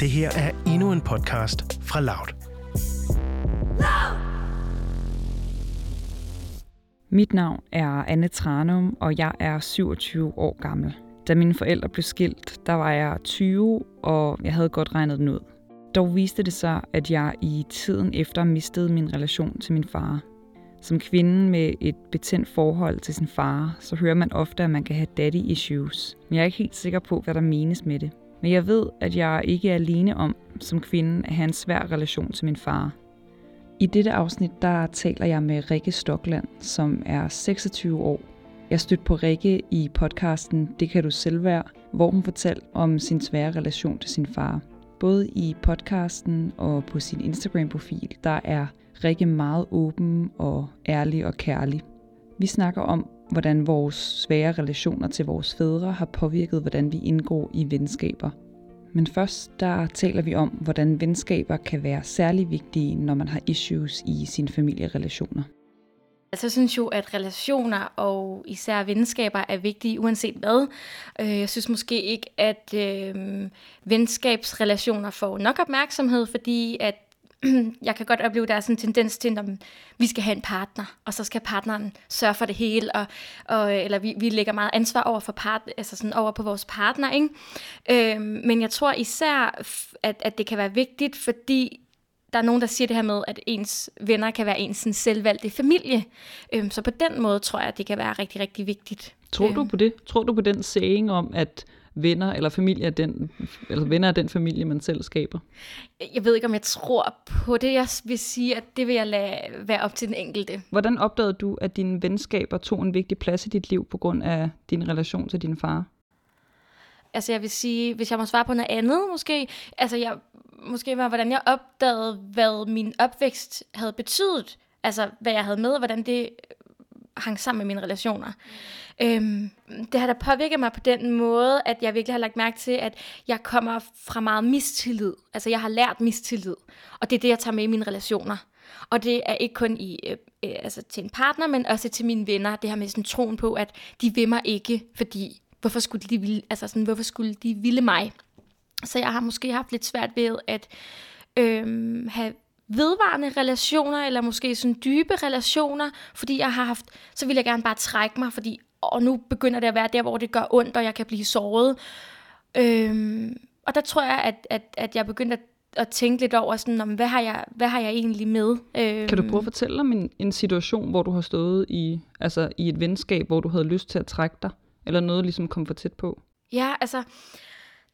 Det her er endnu en podcast fra Loud. Mit navn er Anne Tranum, og jeg er 27 år gammel. Da mine forældre blev skilt, der var jeg 20, og jeg havde godt regnet den ud. Dog viste det sig, at jeg i tiden efter mistede min relation til min far. Som kvinde med et betændt forhold til sin far, så hører man ofte, at man kan have daddy issues. Men jeg er ikke helt sikker på, hvad der menes med det. Men jeg ved, at jeg ikke er alene om, som kvinde, at have en svær relation til min far. I dette afsnit, der taler jeg med Rikke Stokland, som er 26 år. Jeg stødte på Rikke i podcasten Det kan du selv være, hvor hun fortalte om sin svære relation til sin far. Både i podcasten og på sin Instagram-profil, der er Rikke meget åben og ærlig og kærlig. Vi snakker om, hvordan vores svære relationer til vores fædre har påvirket, hvordan vi indgår i venskaber. Men først der taler vi om, hvordan venskaber kan være særlig vigtige, når man har issues i sine familierelationer. Altså, jeg synes jo, at relationer og især venskaber er vigtige, uanset hvad. Øh, jeg synes måske ikke, at øh, venskabsrelationer får nok opmærksomhed, fordi at jeg kan godt opleve, at der er sådan en tendens til, at vi skal have en partner, og så skal partneren sørge for det hele, og, og, eller vi, vi lægger meget ansvar over, for part, altså sådan over på vores partner. Ikke? Øhm, men jeg tror især, at, at det kan være vigtigt, fordi der er nogen, der siger det her med, at ens venner kan være ens sådan selvvalgte familie. Øhm, så på den måde tror jeg, at det kan være rigtig, rigtig vigtigt. Tror du øhm. på det? Tror du på den saying om, at venner eller familie er den, eller venner af den familie, man selv skaber? Jeg ved ikke, om jeg tror på det. Jeg vil sige, at det vil jeg lade være op til den enkelte. Hvordan opdagede du, at dine venskaber tog en vigtig plads i dit liv på grund af din relation til din far? Altså jeg vil sige, hvis jeg må svare på noget andet måske, altså jeg, måske var, hvordan jeg opdagede, hvad min opvækst havde betydet. Altså hvad jeg havde med, og hvordan det hang sammen med mine relationer. Øhm, det har da påvirket mig på den måde, at jeg virkelig har lagt mærke til, at jeg kommer fra meget mistillid. Altså jeg har lært mistillid, og det er det, jeg tager med i mine relationer. Og det er ikke kun i, øh, øh, altså til en partner, men også til mine venner. Det her med sådan troen på, at de vil mig ikke, fordi hvorfor skulle de ville, altså sådan, hvorfor skulle de ville mig? Så jeg har måske haft lidt svært ved at øh, have vedvarende relationer, eller måske sådan dybe relationer, fordi jeg har haft, så vil jeg gerne bare trække mig, fordi og nu begynder det at være der, hvor det gør ondt, og jeg kan blive såret. Øhm, og der tror jeg, at, at, at jeg begyndte at, at tænke lidt over, sådan, om, hvad, har jeg, hvad har jeg egentlig med? Øhm, kan du prøve at fortælle om en, en situation, hvor du har stået i, altså, i et venskab, hvor du havde lyst til at trække dig? Eller noget ligesom kom for tæt på? Ja, altså,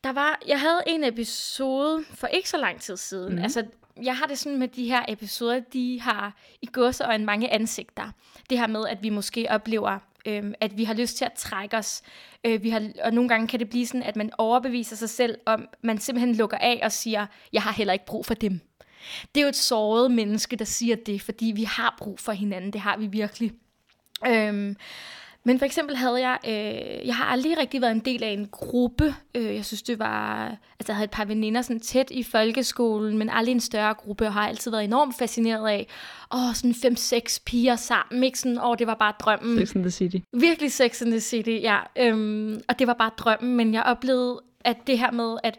der var, jeg havde en episode for ikke så lang tid siden. Mm. Altså, jeg har det sådan med de her episoder, de har i en mange ansigter. Det her med, at vi måske oplever øh, at vi har lyst til at trække os. Øh, vi har, og nogle gange kan det blive sådan, at man overbeviser sig selv om, man simpelthen lukker af og siger, jeg har heller ikke brug for dem. Det er jo et såret menneske, der siger det, fordi vi har brug for hinanden. Det har vi virkelig. Øh, men for eksempel havde jeg, øh, jeg har aldrig rigtig været en del af en gruppe. Øh, jeg synes, det var, altså jeg havde et par veninder sådan tæt i folkeskolen, men aldrig en større gruppe, og har altid været enormt fascineret af, åh, sådan fem-seks piger sammen, ikke sådan, åh, det var bare drømmen. Sex and the City. Virkelig Sex and the City, ja. Øhm, og det var bare drømmen, men jeg oplevede, at det her med, at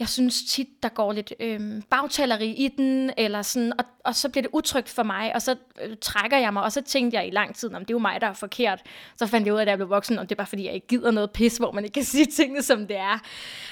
jeg synes tit, der går lidt øh, bagtaleri i den, eller sådan, og, og så bliver det utrygt for mig, og så øh, trækker jeg mig, og så tænkte jeg i lang tid, om det er jo mig, der er forkert. Så fandt jeg ud af, at jeg blev voksen, om det er bare fordi, jeg ikke gider noget pis, hvor man ikke kan sige tingene, som det er.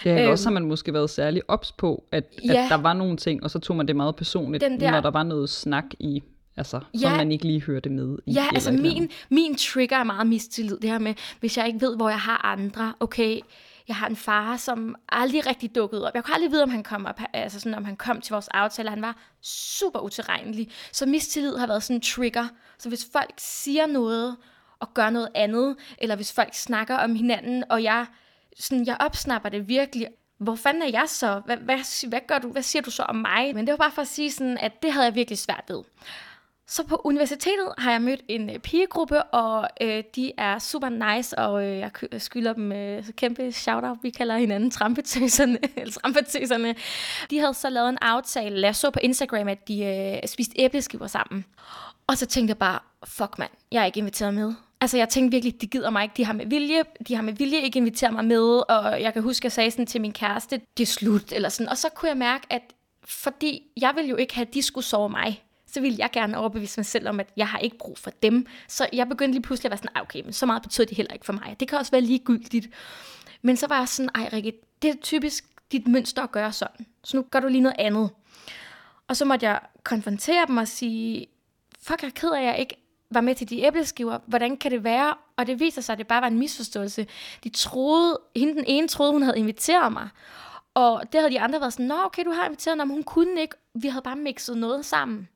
Ja, øhm, også har man måske været særlig ops på, at, ja, at der var nogle ting, og så tog man det meget personligt, der, når der var noget snak i Altså, ja, som man ikke lige hørte med i. Ja, altså min, min trigger er meget mistillid. Det her med, hvis jeg ikke ved, hvor jeg har andre, okay, jeg har en far, som aldrig rigtig dukkede op. Jeg kunne aldrig vide, om han kom, op, altså sådan, om han kom til vores aftale. Han var super utilregnelig. Så mistillid har været sådan en trigger. Så hvis folk siger noget og gør noget andet, eller hvis folk snakker om hinanden, og jeg, sådan, jeg opsnapper det virkelig, hvor fanden er jeg så? Hvad, hvad, hvad, gør du? hvad siger du så om mig? Men det var bare for at sige sådan, at det havde jeg virkelig svært ved. Så på universitetet har jeg mødt en øh, pigegruppe, og øh, de er super nice, og øh, jeg skylder dem øh, kæmpe shout-out. Vi kalder hinanden trampetøserne. eller trampetøserne. De havde så lavet en aftale. Jeg så på Instagram, at de øh, spiste æbleskiver sammen. Og så tænkte jeg bare, fuck mand, jeg er ikke inviteret med. Altså, jeg tænkte virkelig, de gider mig ikke. De har med vilje, de har med vilje ikke inviteret mig med, og jeg kan huske, at jeg sagde sådan til min kæreste, det er slut, eller sådan. Og så kunne jeg mærke, at fordi jeg ville jo ikke have, at de skulle sove mig, så ville jeg gerne overbevise mig selv om, at jeg har ikke brug for dem. Så jeg begyndte lige pludselig at være sådan, ah, okay, men så meget betyder det heller ikke for mig. Det kan også være ligegyldigt. Men så var jeg sådan, ej Rikke, det er typisk dit mønster at gøre sådan. Så nu gør du lige noget andet. Og så måtte jeg konfrontere dem og sige, fuck, jeg er ked af, at jeg ikke var med til de æbleskiver. Hvordan kan det være? Og det viser sig, at det bare var en misforståelse. De troede, hende den ene troede, hun havde inviteret mig. Og det havde de andre været sådan, nå okay, du har inviteret mig, men hun kunne ikke. Vi havde bare mixet noget sammen.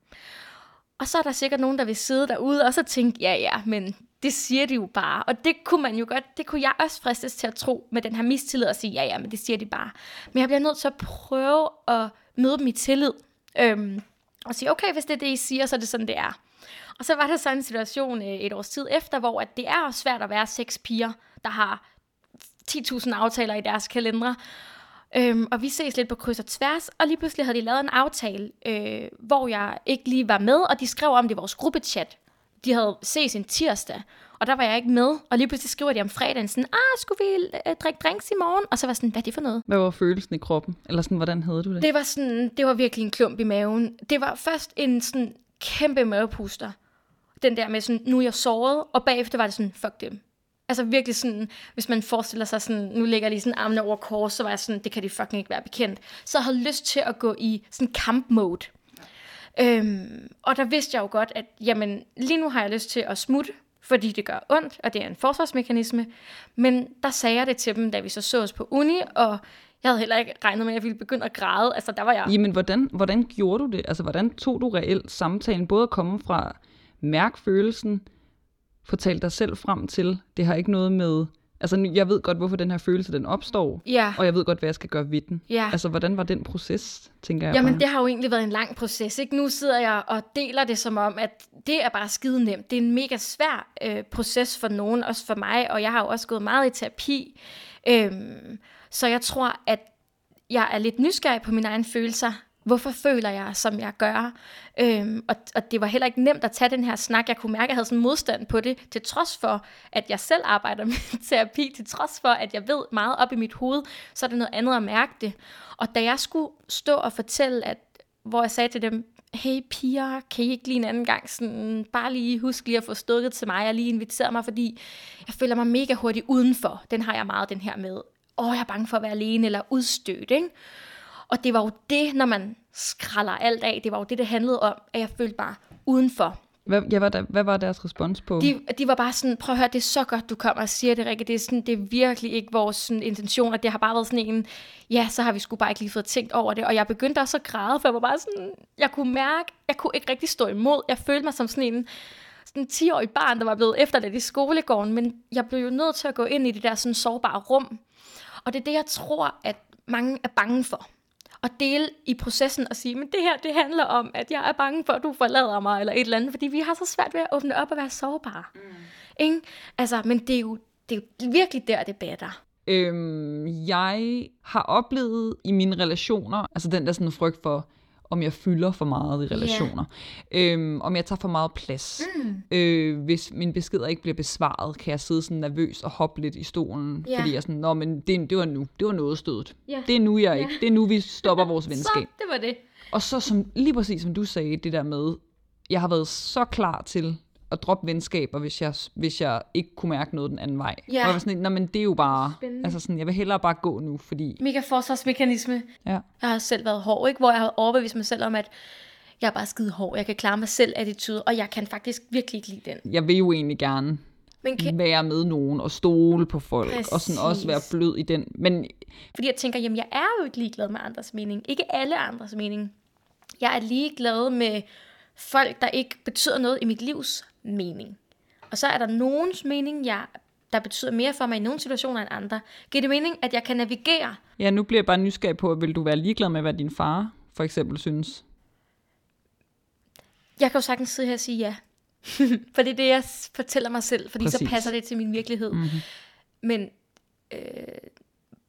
Og så er der sikkert nogen, der vil sidde derude og så tænke, ja ja, men det siger de jo bare. Og det kunne man jo godt, det kunne jeg også fristes til at tro med den her mistillid og sige, ja ja, men det siger de bare. Men jeg bliver nødt til at prøve at møde dem i tillid. Øhm, og sige, okay, hvis det er det, I siger, så er det sådan, det er. Og så var der sådan en situation øh, et års tid efter, hvor at det er også svært at være seks piger, der har 10.000 aftaler i deres kalendere. Øhm, og vi ses lidt på kryds og tværs, og lige pludselig havde de lavet en aftale, øh, hvor jeg ikke lige var med, og de skrev om det i vores gruppechat. De havde ses en tirsdag, og der var jeg ikke med, og lige pludselig skriver de om fredagen sådan, ah, skulle vi øh, drikke drinks i morgen? Og så var sådan, hvad er det for noget? Hvad var følelsen i kroppen? Eller sådan, hvordan havde du det? Det var sådan, det var virkelig en klump i maven. Det var først en sådan kæmpe mavepuster. Den der med sådan, nu er jeg såret, og bagefter var det sådan, fuck dem. Altså virkelig sådan, hvis man forestiller sig sådan, nu ligger lige sådan armene over kors, så var jeg sådan, det kan de fucking ikke være bekendt. Så jeg havde lyst til at gå i sådan kampmode. Øhm, og der vidste jeg jo godt, at jamen, lige nu har jeg lyst til at smutte, fordi det gør ondt, og det er en forsvarsmekanisme. Men der sagde jeg det til dem, da vi så så os på uni, og jeg havde heller ikke regnet med, at jeg ville begynde at græde. Altså, der var jeg... Jamen, hvordan, hvordan gjorde du det? Altså, hvordan tog du reelt samtalen? Både at komme fra mærk følelsen, fortælle dig selv frem til, det har ikke noget med... Altså, jeg ved godt, hvorfor den her følelse, den opstår. Ja. Og jeg ved godt, hvad jeg skal gøre ved den. Ja. Altså, hvordan var den proces, tænker jeg Jamen, bare. det har jo egentlig været en lang proces. Ikke? Nu sidder jeg og deler det som om, at det er bare skide nemt. Det er en mega svær øh, proces for nogen, også for mig, og jeg har jo også gået meget i terapi. Øhm, så jeg tror, at jeg er lidt nysgerrig på mine egne følelser. Hvorfor føler jeg, som jeg gør? Øhm, og, og det var heller ikke nemt at tage den her snak. Jeg kunne mærke, at jeg havde sådan modstand på det, til trods for, at jeg selv arbejder med terapi, til trods for, at jeg ved meget op i mit hoved, så er det noget andet at mærke det. Og da jeg skulle stå og fortælle, at, hvor jeg sagde til dem, hey piger, kan I ikke lige en anden gang sådan, bare lige huske lige at få stukket til mig, og lige inviteret mig, fordi jeg føler mig mega hurtigt udenfor. Den har jeg meget, den her med, åh, jeg er bange for at være alene, eller udstødt, ikke? Og det var jo det, når man skralder alt af, det var jo det, det handlede om, at jeg følte bare udenfor. Hvad, ja, hvad, der, hvad var deres respons på? De, de var bare sådan, prøv at høre, det er så godt, du kommer og siger det, Rikke. Det er, sådan, det er virkelig ikke vores sådan, intention, og det har bare været sådan en, ja, så har vi sgu bare ikke lige fået tænkt over det. Og jeg begyndte også at græde, for jeg var bare sådan, jeg kunne mærke, jeg kunne ikke rigtig stå imod. Jeg følte mig som sådan en, sådan en 10-årig barn, der var blevet efterladt i skolegården, men jeg blev jo nødt til at gå ind i det der sådan sårbare rum. Og det er det, jeg tror, at mange er bange for at dele i processen og sige, men det her, det handler om, at jeg er bange for, at du forlader mig, eller et eller andet, fordi vi har så svært ved at åbne op og være sårbare. Mm. Ikke? Altså, men det er, jo, det er jo virkelig der, det batter. Øhm, jeg har oplevet i mine relationer, altså den der sådan frygt for, om jeg fylder for meget i relationer. Yeah. Øhm, om jeg tager for meget plads. Mm. Øh, hvis min beskeder ikke bliver besvaret, kan jeg sidde sådan nervøs og hoppe lidt i stolen. Ja. Fordi jeg sådan, nå, men det, det var nu. Det var noget stødet. Ja. Det er nu, jeg ikke. Det er nu, vi stopper vores Så, venskab. det var det. Og så som, lige præcis som du sagde, det der med, jeg har været så klar til at droppe venskaber, hvis jeg, hvis jeg ikke kunne mærke noget den anden vej. Ja. Og jeg var sådan, nej, men det er jo bare, Spændende. altså sådan, jeg vil hellere bare gå nu, fordi, Mega forsvarsmekanisme. ja. Jeg har selv været hård, ikke? hvor jeg har overbevist mig selv om, at jeg er bare skide hård. Jeg kan klare mig selv attitude, og jeg kan faktisk virkelig ikke lide den. jeg vil jo egentlig gerne Men kan, være med nogen og stole på folk, og sådan også være Præcis. blød i den. Men Fordi jeg tænker, jamen jeg er jo ikke ligeglad med andres mening. Ikke alle andres mening. Jeg er ligeglad med folk, der ikke betyder noget i mit livs mening. Og så er der nogens mening, jeg, der betyder mere for mig i nogle situationer end andre. Giver det mening, at jeg kan navigere? ja, nu bliver jeg bare nysgerrig på, vil du være ligeglad med, hvad din far for eksempel synes? Jeg kan jo sagtens sidde her og sige ja. for det er det, jeg fortæller mig selv, fordi. Præcis. så passer det til min virkelighed. Mm-hmm. Men øh,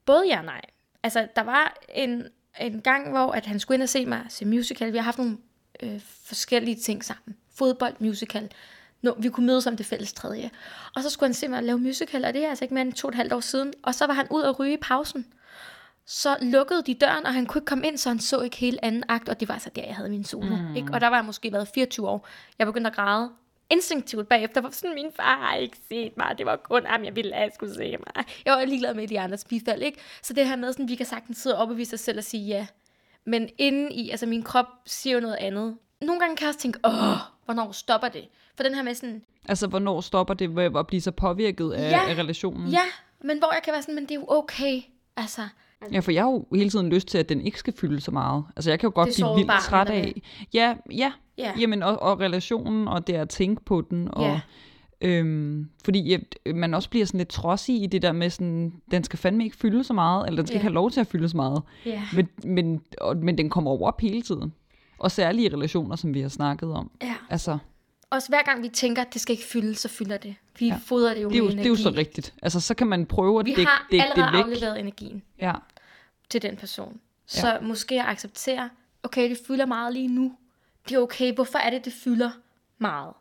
både ja og nej. Altså, der var en, en gang, hvor at han skulle ind og se mig se musical. Vi har haft nogle øh, forskellige ting sammen. Fodbold, musical. Nå, vi kunne mødes om det fælles tredje. Og så skulle han simpelthen lave musical, og det er altså ikke mere end to og et halvt år siden. Og så var han ud og ryge i pausen. Så lukkede de døren, og han kunne ikke komme ind, så han så ikke hele anden akt, og det var så der, jeg havde min solo. Mm. Ikke? Og der var jeg måske været 24 år. Jeg begyndte at græde instinktivt bagefter, for sådan, min far har ikke set mig, det var kun ham, jeg ville have, skulle se mig. Jeg var ligeglad med de andres bifald, ikke? Så det her med, sådan, vi kan sagtens sidde og overbevise os selv og sige ja. Men inden i, altså min krop siger jo noget andet. Nogle gange kan jeg også tænke, åh, hvornår stopper det? For den her med sådan... Altså, hvornår stopper det ved at blive så påvirket af, Ja. af relationen? Ja, men hvor jeg kan være sådan, men det er jo okay. Altså, Ja, for jeg har jo hele tiden lyst til, at den ikke skal fylde så meget. Altså, jeg kan jo godt blive vildt træt af... Ja, ja. Ja. Jamen, og, og relationen, og det at tænke på den, og... Ja. Øhm, fordi ja, man også bliver sådan lidt trodsig i det der med sådan, den skal fandme ikke fylde så meget, eller den skal Ja. ikke have lov til at fylde så meget. ja. Men, men, og, men den kommer over op hele tiden. Og særligt i relationer, som vi har snakket om. ja. Altså, Også hver gang vi tænker, at det skal ikke fylde, så fylder det. Vi Ja. fodrer det jo det er jo, med det er jo så energi. rigtigt. Altså, så kan man prøve at Vi dække, har dække allerede det væk. afleveret energien Ja. til den person. Så ja. måske at acceptere, okay, det fylder meget lige nu. Det er okay, hvorfor er det, det fylder meget?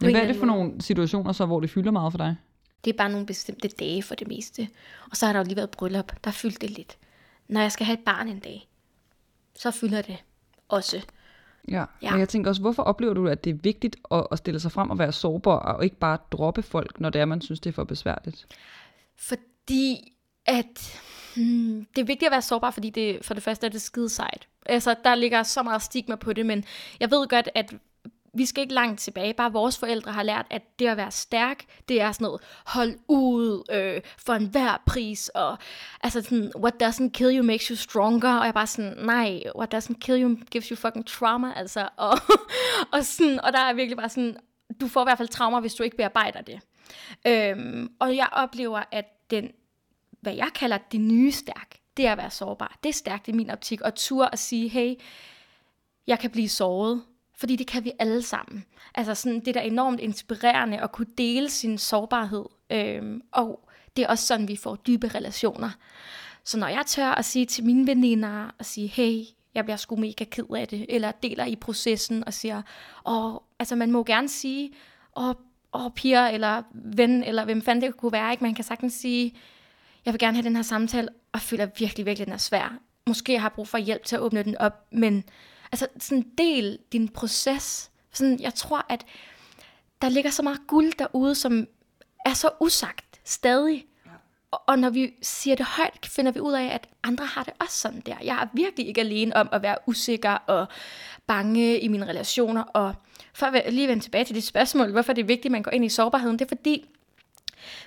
Men en hvad er det for måde. nogle situationer så, hvor det fylder meget for dig? Det er bare nogle bestemte dage for det meste. Og så har der jo lige været bryllup, der fyldte det lidt. Når jeg skal have et barn en dag, så fylder det også. Ja. Ja. Men jeg tænker også, hvorfor oplever du, at det er vigtigt at, at stille sig frem og være sårbar, og ikke bare droppe folk, når det er, man synes, det er for besværligt? Fordi at hmm, det er vigtigt at være sårbar, fordi det, for det første er det skide sejt. Altså, der ligger så meget stigma på det, men jeg ved godt, at vi skal ikke langt tilbage. Bare vores forældre har lært, at det at være stærk, det er sådan noget, hold ud øh, for enhver pris, og altså sådan, what doesn't kill you makes you stronger, og jeg bare sådan, nej, what doesn't kill you gives you fucking trauma, altså, og, og, sådan, og der er virkelig bare sådan, du får i hvert fald traumer, hvis du ikke bearbejder det. Øhm, og jeg oplever, at den, hvad jeg kalder det nye stærk, det er at være sårbar. Det er stærkt i min optik, og tur at sige, hey, jeg kan blive såret, fordi det kan vi alle sammen. Altså sådan, det er da enormt inspirerende at kunne dele sin sårbarhed, øhm, og det er også sådan, vi får dybe relationer. Så når jeg tør at sige til mine veninder, og sige, hey, jeg bliver sgu mega ked af det, eller deler i processen og siger, åh, altså man må gerne sige, åh, åh piger, eller ven, eller hvem fanden det kunne være, ikke? Man kan sagtens sige, jeg vil gerne have den her samtale, og føler virkelig, virkelig, den er svær. Måske har jeg brug for hjælp til at åbne den op, men altså sådan del din proces. Sådan, jeg tror, at der ligger så meget guld derude, som er så usagt stadig. Og, og når vi siger det højt, finder vi ud af, at andre har det også sådan der. Jeg er virkelig ikke alene om at være usikker og bange i mine relationer. Og for at lige vende tilbage til det spørgsmål, hvorfor det er vigtigt, at man går ind i sårbarheden, det er fordi,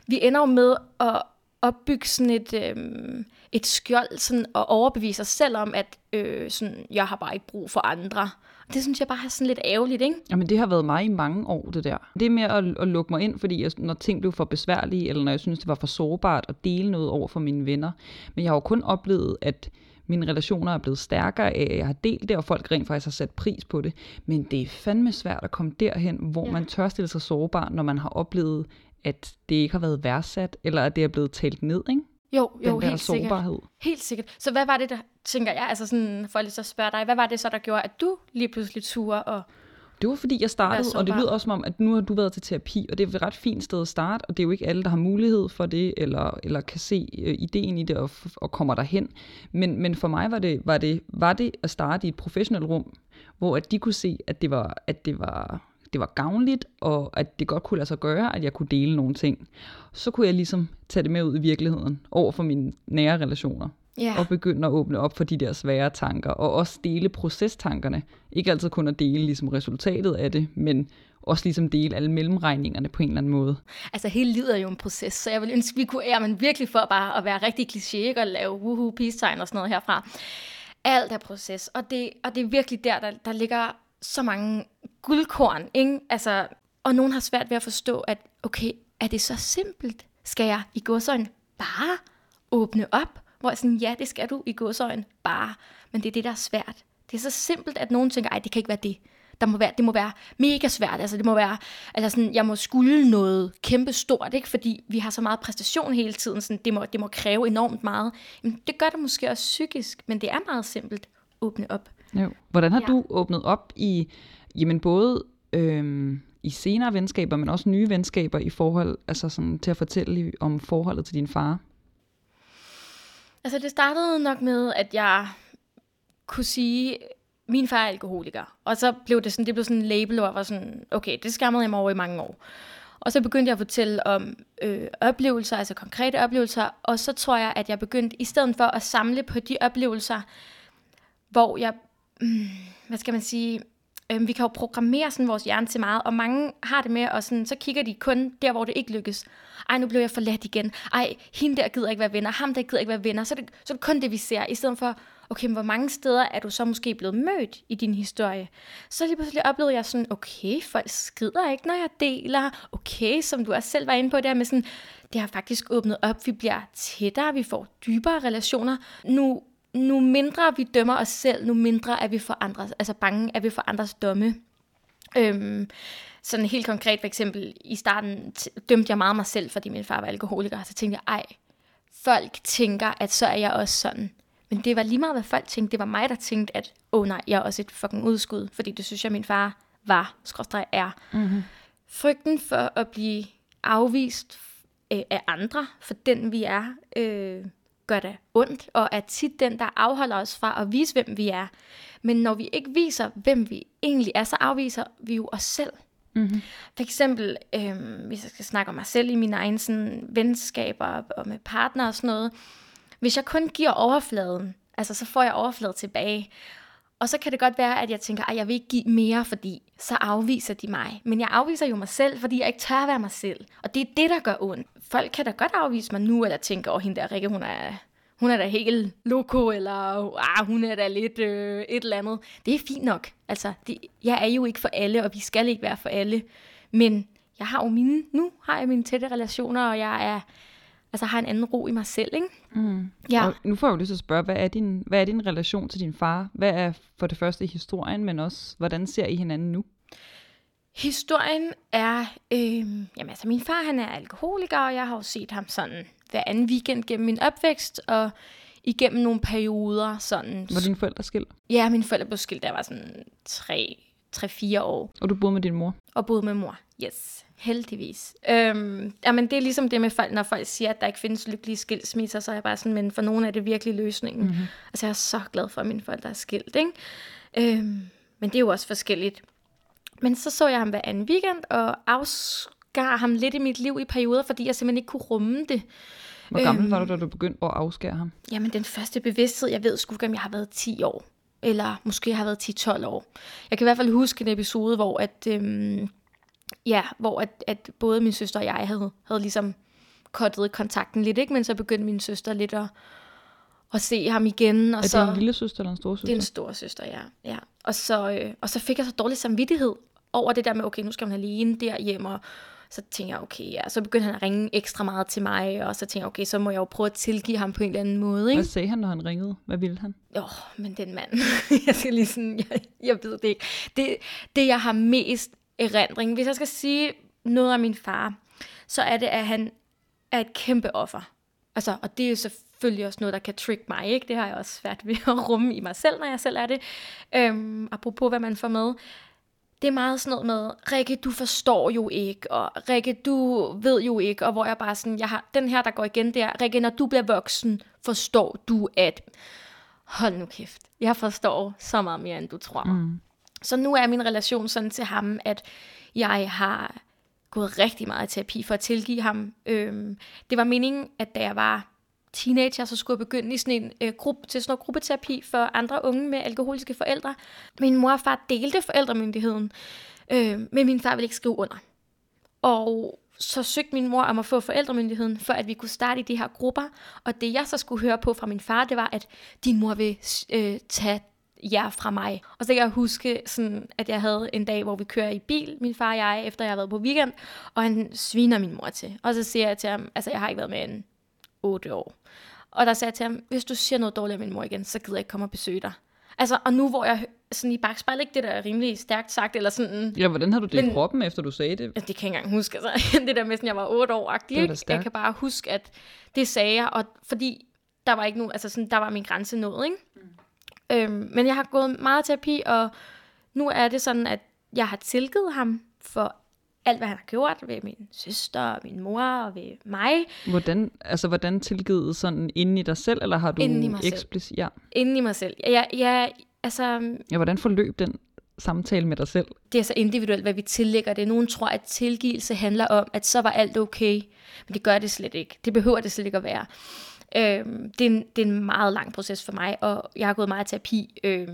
vi ender jo med at opbygge sådan et, øhm, et skjold sådan, og overbevise os selv om, at øh, sådan, jeg har bare ikke brug for andre. Det synes jeg bare er sådan lidt ærgerligt, ikke? Jamen, det har været mig i mange år, det der. Det er med at, at lukke mig ind, fordi jeg, når ting blev for besværlige, eller når jeg synes, det var for sårbart at dele noget over for mine venner. Men jeg har jo kun oplevet, at mine relationer er blevet stærkere af, at jeg har delt det, og folk rent faktisk har sat pris på det. Men det er fandme svært at komme derhen, hvor ja. man tør stille sig sårbar, når man har oplevet, at det ikke har været værdsat, eller at det er blevet talt ned, ikke? Jo, jo, Den der helt sikkert. sårbarhed. Helt sikkert. Så hvad var det, der, tænker jeg, altså sådan, for lige så spørge dig, hvad var det så, der gjorde, at du lige pludselig turde og Det var fordi, jeg startede, og det lyder også som om, at nu har du været til terapi, og det er et ret fint sted at starte, og det er jo ikke alle, der har mulighed for det, eller, eller kan se øh, ideen i det og, og kommer derhen. Men, men for mig var det, var, det, var det at starte i et professionelt rum, hvor at de kunne se, at det var, at det var, det var gavnligt, og at det godt kunne lade sig gøre, at jeg kunne dele nogle ting. Så kunne jeg ligesom tage det med ud i virkeligheden, over for mine nære relationer ja, og begynde at åbne op for de der svære tanker, og også dele procestankerne. Ikke altid kun at dele ligesom resultatet af det, men også ligesom dele alle mellemregningerne på en eller anden måde. altså hele livet er jo en proces, så jeg vil ønske, vi kunne ære, men virkelig for bare at være rigtig kliché, og lave woohoo peace tegn og sådan noget herfra. Alt er proces, og det, og det er virkelig der, der, der ligger så mange guldkorn, ikke? Altså, og nogen har svært ved at forstå, at okay, er det så simpelt? Skal jeg i godsøjen bare åbne op? Hvor jeg sådan, ja, det skal du i godsøjen bare, men det er det, der er svært. Det er så simpelt, at nogen tænker, ej, det kan ikke være det. Der må være, det må være mega svært, altså det må være, altså sådan, jeg må skulle noget kæmpe stort, ikke? fordi vi har så meget præstation hele tiden, sådan, det, må, det må kræve enormt meget. Jamen, det gør det måske også psykisk, men det er meget simpelt. Åbne op. Jo. Hvordan har Ja. du åbnet op i, jamen både øhm, i senere venskaber, men også nye venskaber i forhold, altså sådan til at fortælle om forholdet til din far? Altså det startede nok med, at jeg kunne sige, min far er alkoholiker. Og så blev det sådan, det blev sådan en label, hvor jeg var sådan, okay, det skammede jeg mig over i mange år. Og så begyndte jeg at fortælle om øh, oplevelser, altså konkrete oplevelser, og så tror jeg, at jeg begyndte, i stedet for at samle på de oplevelser, hvor jeg, mm, hvad skal man sige, øhm, vi kan jo programmere sådan vores hjerne til meget, og mange har det med, og sådan, så kigger de kun der, hvor det ikke lykkes. Ej, nu blev jeg forladt igen. Ej, hende der gider ikke være venner, ham der gider ikke være venner. Så er det, så er det kun det, vi ser, i stedet for, okay, men hvor mange steder er du så måske blevet mødt i din historie? Så lige pludselig oplevede jeg sådan, okay, folk skrider ikke, når jeg deler. Okay, som du også selv var inde på, det her med sådan, det har faktisk åbnet op, vi bliver tættere, vi får dybere relationer. Nu, nu mindre vi dømmer os selv, nu mindre er vi for andres, altså bange er vi for andres domme. Øhm, sådan helt konkret for eksempel, i starten dømte jeg meget mig selv, fordi min far var alkoholiker, så tænkte jeg, ej, folk tænker, at så er jeg også sådan. Men det var lige meget, hvad folk tænkte. Det var mig, der tænkte, at åh oh, nej, jeg er også et fucking udskud, fordi det synes jeg, min far var, skråstrej er. Mm-hmm. Frygten for at blive afvist øh, af andre, for den vi er, øh, gør det ondt, og er tit den, der afholder os fra at vise, hvem vi er. Men når vi ikke viser, hvem vi egentlig er, så afviser vi jo os selv. Mm-hmm. For eksempel, øh, hvis jeg skal snakke om mig selv i mine egne sådan, venskaber og med partner og sådan noget, hvis jeg kun giver overfladen, altså så får jeg overfladen tilbage. Og så kan det godt være, at jeg tænker, at jeg vil ikke give mere, fordi så afviser de mig. Men jeg afviser jo mig selv, fordi jeg ikke tør at være mig selv. Og det er det, der gør ondt. Folk kan da godt afvise mig nu, eller tænke, åh, hende der Rikke, hun er, hun er da helt loko, eller ah, hun er da lidt øh, et eller andet. Det er fint nok. Altså, det, jeg er jo ikke for alle, og vi skal ikke være for alle. Men jeg har jo mine, nu har jeg mine tætte relationer, og jeg er, altså har en anden ro i mig selv, ikke? Mm. Ja. Og nu får jeg jo lyst til at spørge, hvad er, din, hvad er din relation til din far? Hvad er for det første historien, men også, hvordan ser I hinanden nu? Historien er, øh, jamen altså min far han er alkoholiker, og jeg har jo set ham sådan hver anden weekend gennem min opvækst, og igennem nogle perioder sådan. Var dine forældre skilt? Ja, mine forældre blev skilt, da jeg var sådan 3-4 år. Og du boede med din mor? Og boede med mor, yes. Heldigvis. Øhm, jamen, det er ligesom det med folk, når folk siger, at der ikke findes lykkelige skilsmisser, så er jeg bare sådan, men for nogen er det virkelig løsningen. Mm-hmm. Altså, jeg er så glad for, at mine forældre er skilt, ikke? Øhm, men det er jo også forskelligt. Men så så jeg ham hver anden weekend, og afskar ham lidt i mit liv i perioder, fordi jeg simpelthen ikke kunne rumme det. Hvor gammel øhm, var du, da du begyndte at afskære ham? Jamen, den første bevidsthed, jeg ved sgu ikke, om jeg har været 10 år. Eller måske har været 10-12 år. Jeg kan i hvert fald huske en episode, hvor at... Øhm, ja, hvor at, at både min søster og jeg havde, havde ligesom kottet kontakten lidt, ikke? men så begyndte min søster lidt at, at se ham igen. Og er så, det en lille søster eller en stor søster? Det er en stor søster, ja. ja. Og, så, øh, og så fik jeg så dårlig samvittighed over det der med, okay, nu skal man alene derhjemme, og så tænkte jeg, okay, ja. Så begyndte han at ringe ekstra meget til mig, og så tænkte jeg, okay, så må jeg jo prøve at tilgive ham på en eller anden måde. Ikke? Hvad sagde han, når han ringede? Hvad ville han? Åh, oh, men den mand, jeg skal lige sådan, jeg, jeg ved det ikke. Det, det, jeg har mest erindring, hvis jeg skal sige noget om min far, så er det, at han er et kæmpe offer. Altså, og det er jo selvfølgelig også noget, der kan trick mig, ikke? Det har jeg også svært ved at rumme i mig selv, når jeg selv er det. Øhm, apropos, hvad man får med. Det er meget sådan noget med, Rikke, du forstår jo ikke, og Rikke, du ved jo ikke, og hvor jeg bare sådan, jeg har den her, der går igen der, Rikke, når du bliver voksen, forstår du at, hold nu kæft, jeg forstår så meget mere, end du tror. Mm. Så nu er min relation sådan til ham, at jeg har gået rigtig meget i terapi for at tilgive ham. Øhm, det var meningen, at da jeg var teenager, så skulle jeg begynde i sådan en øh, gruppe, til sådan en gruppeterapi for andre unge med alkoholiske forældre. Min mor og far delte forældremyndigheden, øh, men min far ville ikke skrive under. Og så søgte min mor om at få forældremyndigheden, for at vi kunne starte i de her grupper. Og det jeg så skulle høre på fra min far, det var, at din mor vil øh, tage jer fra mig. Og så kan jeg huske, sådan, at jeg havde en dag, hvor vi kører i bil, min far og jeg, efter jeg har været på weekend, og han sviner min mor til. Og så siger jeg til ham, altså jeg har ikke været med en 8 år. Og der sagde jeg til ham, hvis du siger noget dårligt om min mor igen, så gider jeg ikke komme og besøge dig. Altså, og nu hvor jeg sådan i bagspejl, ikke det der er rimelig stærkt sagt, eller sådan... Ja, hvordan har du det i kroppen, efter du sagde det? Ja, det kan jeg ikke engang huske, altså, det der med sådan, jeg var 8 år agtig, ikke? Jeg kan bare huske, at det sagde jeg, og fordi der var ikke nogen, altså sådan, der var min grænse nået, ikke? Mm. Øhm, men jeg har gået meget terapi, og nu er det sådan, at jeg har tilgivet ham for alt, hvad han har gjort ved min søster, og min mor og ved mig. Hvordan, altså, hvordan tilgivet sådan inden i dig selv, eller har du Inden i mig selv. eksplicit? Ja. Inden i mig selv. Jeg, jeg, altså, ja, hvordan forløb den samtale med dig selv? det er så individuelt, hvad vi tillægger det. Nogen tror, at tilgivelse handler om, at så var alt okay. Men det gør det slet ikke. Det behøver det slet ikke at være. Øh, det, er en, det er en meget lang proces for mig, og jeg har gået meget i terapi, øh,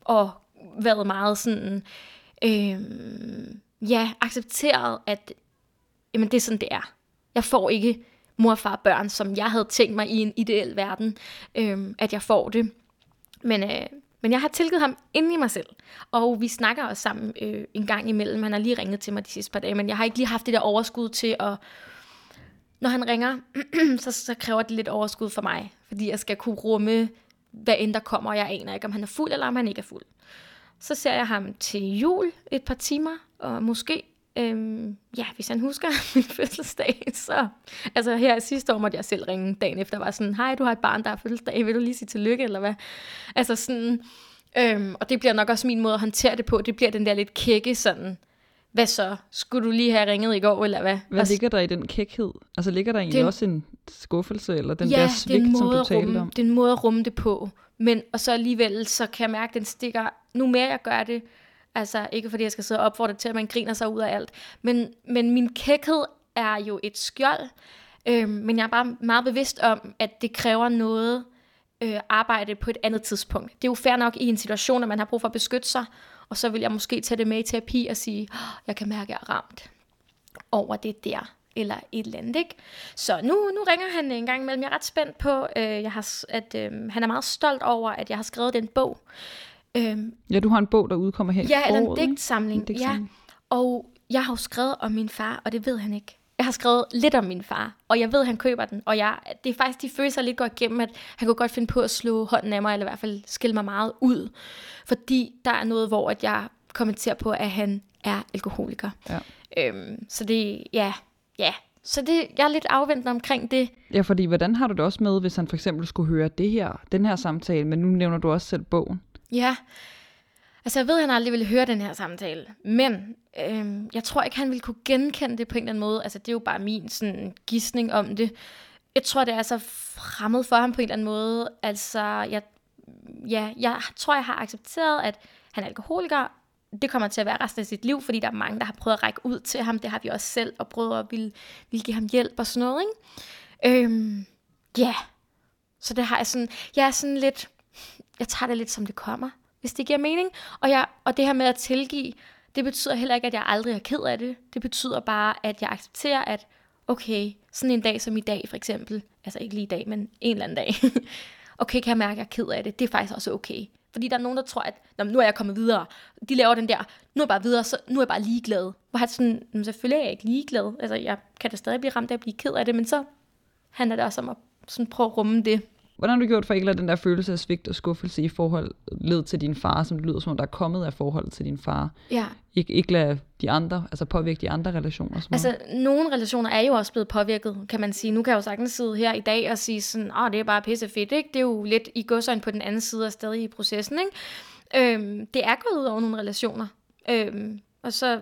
og været meget sådan, øh, ja, accepteret, at jamen, det er sådan, det er. Jeg får ikke mor, far og børn, som jeg havde tænkt mig i en ideel verden, øh, at jeg får det. Men, øh, men jeg har tilgivet ham inde i mig selv. Og vi snakker også sammen øh, en gang imellem. Han har lige ringet til mig de sidste par dage, men jeg har ikke lige haft det der overskud til at... Når han ringer, så, så kræver det lidt overskud for mig. Fordi jeg skal kunne rumme, hvad end der kommer, og jeg aner ikke, om han er fuld, eller om han ikke er fuld. Så ser jeg ham til jul et par timer, og måske, øhm, ja, hvis han husker min fødselsdag, så... Altså her sidste år måtte jeg selv ringe dagen efter, var sådan, hej, du har et barn, der har fødselsdag, vil du lige sige tillykke, eller hvad? Altså sådan, øhm, og det bliver nok også min måde at håndtere det på, det bliver den der lidt kække sådan, hvad så? Skulle du lige have ringet i går, eller hvad? Hvad ligger der i den kækhed? Altså ligger der egentlig Det er en- også en skuffelse, eller den ja, der er svigt, en som måde du at talte rumme, om? Det er en måde at rumme det på. Men, og så alligevel, så kan jeg mærke, at den stikker, nu mere jeg gør det, altså ikke fordi jeg skal sidde og opfordre til, at man griner sig ud af alt, men, men min kækhed er jo et skjold, øhm, men jeg er bare meget bevidst om, at det kræver noget øh, arbejde på et andet tidspunkt. Det er jo fair nok i en situation, at man har brug for at beskytte sig, og så vil jeg måske tage det med i terapi og sige, "Åh, jeg kan mærke, at jeg er ramt over det der, eller et eller andet, ikke? Så nu, nu ringer han en gang imellem. Jeg er ret spændt på, øh, jeg har, at øh, han er meget stolt over, at jeg har skrevet den bog. Øhm, Ja, du har en bog, der udkommer her ja, eller en digtsamling. En digtsamling. Ja, og jeg har jo skrevet om min far, og det ved han ikke. Jeg har skrevet lidt om min far, og jeg ved, at han køber den. Og jeg, det er faktisk de følelser, lidt går igennem, at han kunne godt finde på at slå hånden af mig, eller i hvert fald skille mig meget ud. Fordi der er noget, hvor at jeg kommenterer på, at han er alkoholiker. Ja. Øhm, så det, ja, ja. Så det, jeg er lidt afventende omkring det. Ja, fordi hvordan har du det også med, hvis han for eksempel skulle høre det her, den her samtale, men nu nævner du også selv bogen. Ja, altså jeg ved, at han aldrig ville høre den her samtale, men øhm, jeg tror ikke, han ville kunne genkende det på en eller anden måde. Altså det er jo bare min sådan, gissning om det. Jeg tror, det er så fremmed for ham på en eller anden måde. Altså, jeg, ja, jeg tror, jeg har accepteret, at han er alkoholiker. Det kommer til at være resten af sit liv, fordi der er mange, der har prøvet at række ud til ham. Det har vi også selv, og prøvet at ville, ville give ham hjælp og sådan noget, ikke? Øhm, ja, så det har jeg sådan, jeg er sådan lidt, jeg tager det lidt som det kommer, hvis det giver mening. Og, jeg, og det her med at tilgive, det betyder heller ikke, at jeg aldrig er ked af det. Det betyder bare, at jeg accepterer, at okay, sådan en dag som i dag for eksempel, altså ikke lige i dag, men en eller anden dag, okay, kan jeg mærke, at jeg er ked af det. Det er faktisk også okay. Fordi der er nogen, der tror, at Nå, nu er jeg kommet videre. De laver den der, nu er jeg bare videre, så nu er jeg bare ligeglad. Hvor jeg sådan, "Men selvfølgelig er jeg ikke ligeglad. Altså, jeg kan da stadig blive ramt af at blive ked af det, men så handler det også om at sådan prøve at rumme det. Hvordan har du gjort for ikke at den der følelse af svigt og skuffelse i forhold led til din far, som det lyder som om, der er kommet af forholdet til din far? Ja, Ikke, ikke lade de andre, altså påvirke de andre relationer meget? Altså, nogle relationer er jo også blevet påvirket, kan man sige. Nu kan jeg jo sagtens sidde her i dag og sige sådan, åh, det er bare pisse fedt, ikke? Det er jo lidt i godsøjne på den anden side og stadig i processen, ikke? Øhm, det er gået ud over nogle relationer. Øhm, og så,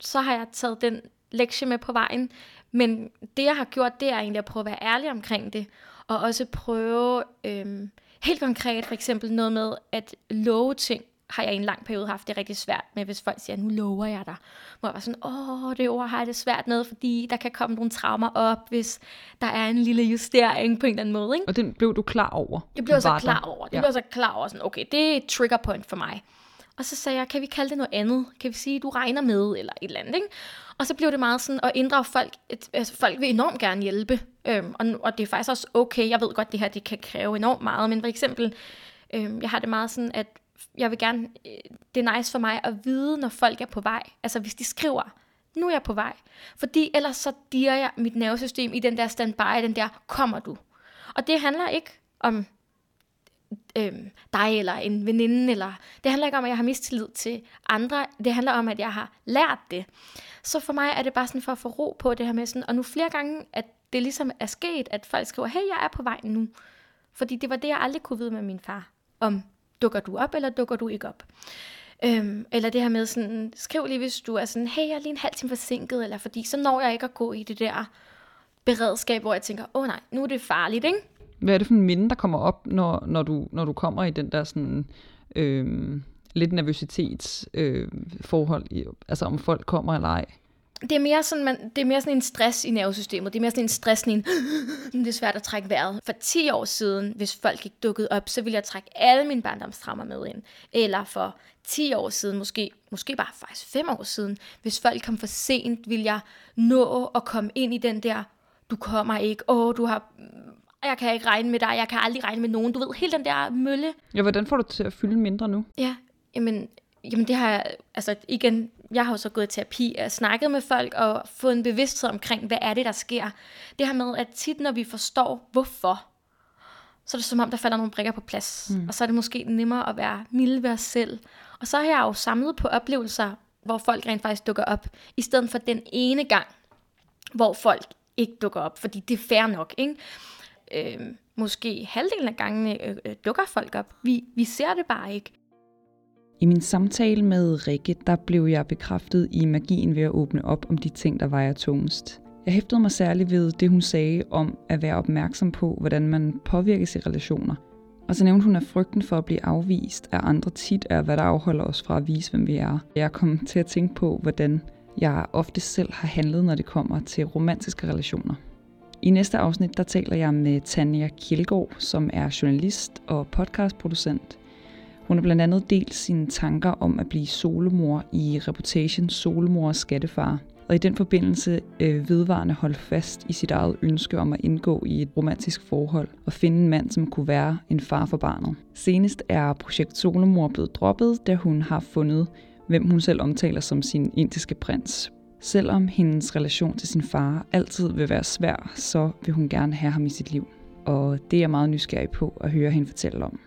så har jeg taget den lektie med på vejen. Men det, jeg har gjort, det er egentlig at prøve at være ærlig omkring det. Og også prøve øhm, helt konkret for eksempel noget med at love ting har jeg i en lang periode haft det rigtig svært med, hvis folk siger, nu lover jeg dig. Hvor jeg var sådan, åh, det ord har jeg det svært med, fordi der kan komme nogle traumer op, hvis der er en lille justering på en eller anden måde. Ikke? Og den blev du klar over? Jeg blev så der? klar over. Det ja. blev så klar over sådan, okay, det er et trigger point for mig. Og så sagde jeg, kan vi kalde det noget andet? Kan vi sige, du regner med, eller et eller andet, ikke? Og så blev det meget sådan at inddrage folk. Et, altså, folk vil enormt gerne hjælpe. Øhm, og, og det er faktisk også okay. Jeg ved godt, det her det kan kræve enormt meget. Men for eksempel, øhm, jeg har det meget sådan, at jeg vil gerne, øh, det er nice for mig at vide, når folk er på vej. Altså hvis de skriver, nu er jeg på vej. Fordi ellers så dirrer jeg mit nervesystem i den der standby, den der, kommer du? Og det handler ikke om øhm, dig eller en veninde, eller det handler ikke om, at jeg har mistillid til andre. Det handler om, at jeg har lært det. Så for mig er det bare sådan for at få ro på det her med sådan, og nu flere gange, at det ligesom er sket, at folk skriver, hey, jeg er på vej nu. Fordi det var det, jeg aldrig kunne vide med min far, om dukker du op, eller dukker du ikke op. Øhm, eller det her med sådan, skriv lige, hvis du er sådan, hey, jeg er lige en halv time forsinket, eller fordi så når jeg ikke at gå i det der beredskab, hvor jeg tænker, åh oh, nej, nu er det farligt, ikke? Hvad er det for en minde, der kommer op, når, når, du, når du kommer i den der sådan, øhm, øh, lidt nervøsitetsforhold, øh, altså om folk kommer eller ej? det er mere sådan, man, det er mere sådan en stress i nervesystemet. Det er mere sådan en stress, sådan en, det er svært at trække vejret. For 10 år siden, hvis folk ikke dukkede op, så ville jeg trække alle mine barndomstraumer med ind. Eller for 10 år siden, måske, måske bare faktisk 5 år siden, hvis folk kom for sent, ville jeg nå at komme ind i den der, du kommer ikke, åh, du har jeg kan ikke regne med dig, jeg kan aldrig regne med nogen. Du ved, hele den der mølle. Ja, hvordan får du til at fylde mindre nu? Ja, jamen, jamen det har jeg, altså igen, jeg har jo så gået i terapi og snakket med folk og fået en bevidsthed omkring, hvad er det, der sker. Det her med, at tit når vi forstår, hvorfor, så er det som om, der falder nogle brikker på plads. Mm. Og så er det måske nemmere at være mild ved os selv. Og så har jeg jo samlet på oplevelser, hvor folk rent faktisk dukker op, i stedet for den ene gang, hvor folk ikke dukker op, fordi det er fair nok, ikke? Øh, måske halvdelen af gangene øh, øh, dukker folk op. Vi, vi ser det bare ikke. I min samtale med Rikke, der blev jeg bekræftet i magien ved at åbne op om de ting, der vejer tungest. Jeg hæftede mig særligt ved det, hun sagde om at være opmærksom på, hvordan man påvirkes i relationer. Og så nævnte hun, at frygten for at blive afvist af andre tit er, hvad der afholder os fra at vise, hvem vi er. Jeg kom til at tænke på, hvordan jeg ofte selv har handlet, når det kommer til romantiske relationer. I næste afsnit, der taler jeg med Tanja Kjeldgaard, som er journalist og podcastproducent. Hun har blandt andet delt sine tanker om at blive solomor i reputation Solomor og Skattefar, og i den forbindelse øh, vedvarende holde fast i sit eget ønske om at indgå i et romantisk forhold og finde en mand, som kunne være en far for barnet. Senest er projekt Solomor blevet droppet, da hun har fundet, hvem hun selv omtaler som sin indiske prins. Selvom hendes relation til sin far altid vil være svær, så vil hun gerne have ham i sit liv. Og det er jeg meget nysgerrig på at høre hende fortælle om.